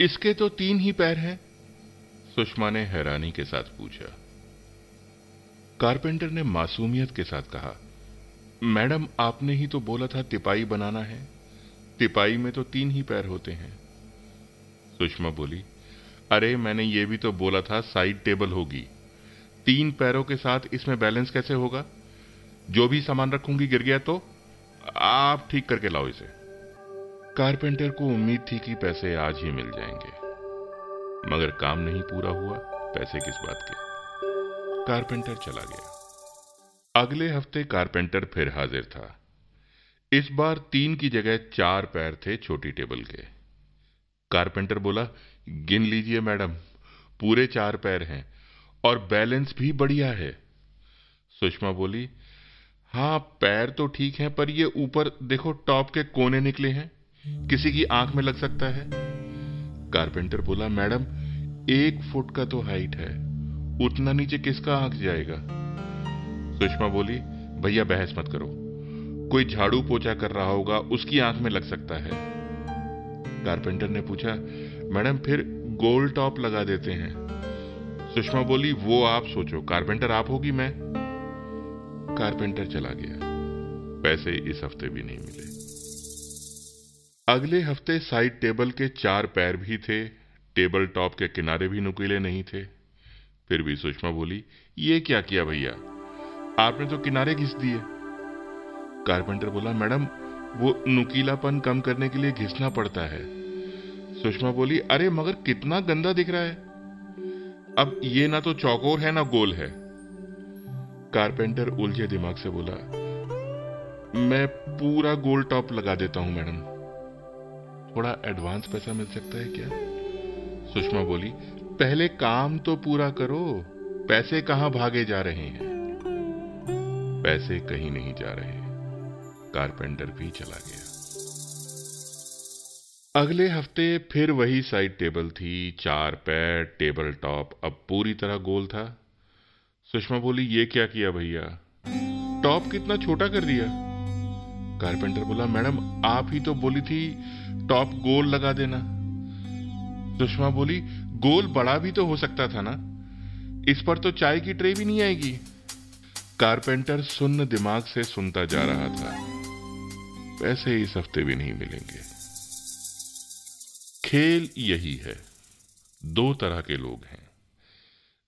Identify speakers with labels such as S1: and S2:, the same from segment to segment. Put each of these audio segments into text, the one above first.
S1: इसके तो तीन ही पैर हैं। सुषमा ने हैरानी के साथ पूछा। कारपेंटर ने मासूमियत के साथ कहा, मैडम, आपने ही तो बोला था तिपाई बनाना है। तिपाई में तो तीन ही पैर होते हैं। सुषमा बोली, अरे, मैंने ये भी तो बोला था, साइड टेबल होगी। तीन पैरों के साथ इसमें बैलेंस कैसे होगा? जो भी सामान रखूँगी गिर गया तो आप ठीक करके लाओ इसे। कारपेंटर को उम्मीद थी कि पैसे आज ही मिल जाएँगे। मगर काम नहीं पूरा हुआ, पैसे किस बात के? कारपेंटर चला गया। अगले हफ़्ते कारपेंटर फिर हाजिर था। इस बार तीन की जगह चार पैर थे छोटी टेबल के। कारपेंटर बोला, गिन लीजिए मैडम, पूरे चार पैर हैं और बैलेंस भी बढ़िया है। सुषमा बोली, हाँ, पैर तो ठीक हैं, पर ये ऊपर देखो टॉप के कोने निकले हैं। किसी की आँख में लग सकता है? कारपेंटर बोला, मैडम, एक फुट का तो हाइट है। उतना नीचे किसका आँख जाएगा? सुषमा बोली, भैया, बहस मत करो। कोई झाड़ू पोछा कर रहा होगा, उसकी आँख में लग सकता है। कारपेंटर ने पूछा, मैडम, फिर गोल टॉप लगा देते हैं। सुषमा बोली, वो आप सोचो, कारपेंटर आप होगी, मैं? कारपेंटर चला गया। पैसे इस हफ़्ते भी नहीं मिले। अगले हफ़्ते साइड टेबल के चार पैर भी थे, टेबल टॉप के किनारे भी नुकीले नहीं थे। फिर भी सुषमा बोली, ये क्या किया भैया? आपने तो किनारे घिस दिए। कारपेंटर बोला, मैडम, वो नुकीलापन कम करने के लिए घिसना पड़ता है। सुषमा बोली, अरे, मगर कितना गंदा दिख रहा है। अब ये ना तो चौकोर है, ना गोल है। कारपेंटर उलझे दिमाग से बोला, मैं पूरा गोल टॉप लगा देता हूँ, मैडम। थोड़ा एडवांस पैसा मिल सकता है क्या? सुषमा बोली, पहले काम तो पूरा करो, पैसे कहाँ भागे जा रहे हैं? पैसे कहीं नहीं जा रहे, कारपेंटर भी चला गया। अगले हफ़्ते फिर वही साइड टेबल थी, चार पैर टेबल टॉप अब पूरी तरह गोल था। सुषमा बोली, ये क्या किया भैया? टॉप कितना छोटा कर दिया? कारपेंटर बोला, मैडम, आप ही तो बोली थी टॉप गोल लगा देना। सुषमा बोली, गोल बड़ा भी तो हो सकता था ना? इस पर तो चाय की ट्रे भी नहीं आएगी। कारपेंटर सुन्न दिमाग से सुनता जा रहा था। पैसे इस हफ़्ते भी नहीं मिलेंगे। खेल यही है। दो तरह के लोग हैं।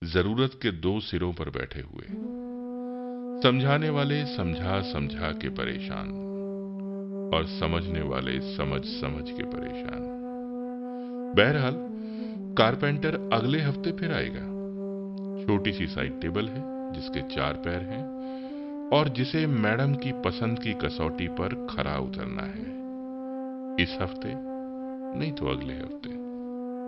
S1: ज़रूरत के दो सिरों पर बैठे हुए। समझाने वाले समझा समझा के परेशान। और समझने वाले समझ समझ के परेशान। बहरहाल, कारपेंटर अगले हफ़्ते फिर आएगा। छोटी सी साइड टेबल है, जिसके चार पैर हैं, और जिसे मैडम की पसंद की कसौटी पर खरा उतरना है। इस हफ़्ते, नहीं तो अगले हफ़्ते।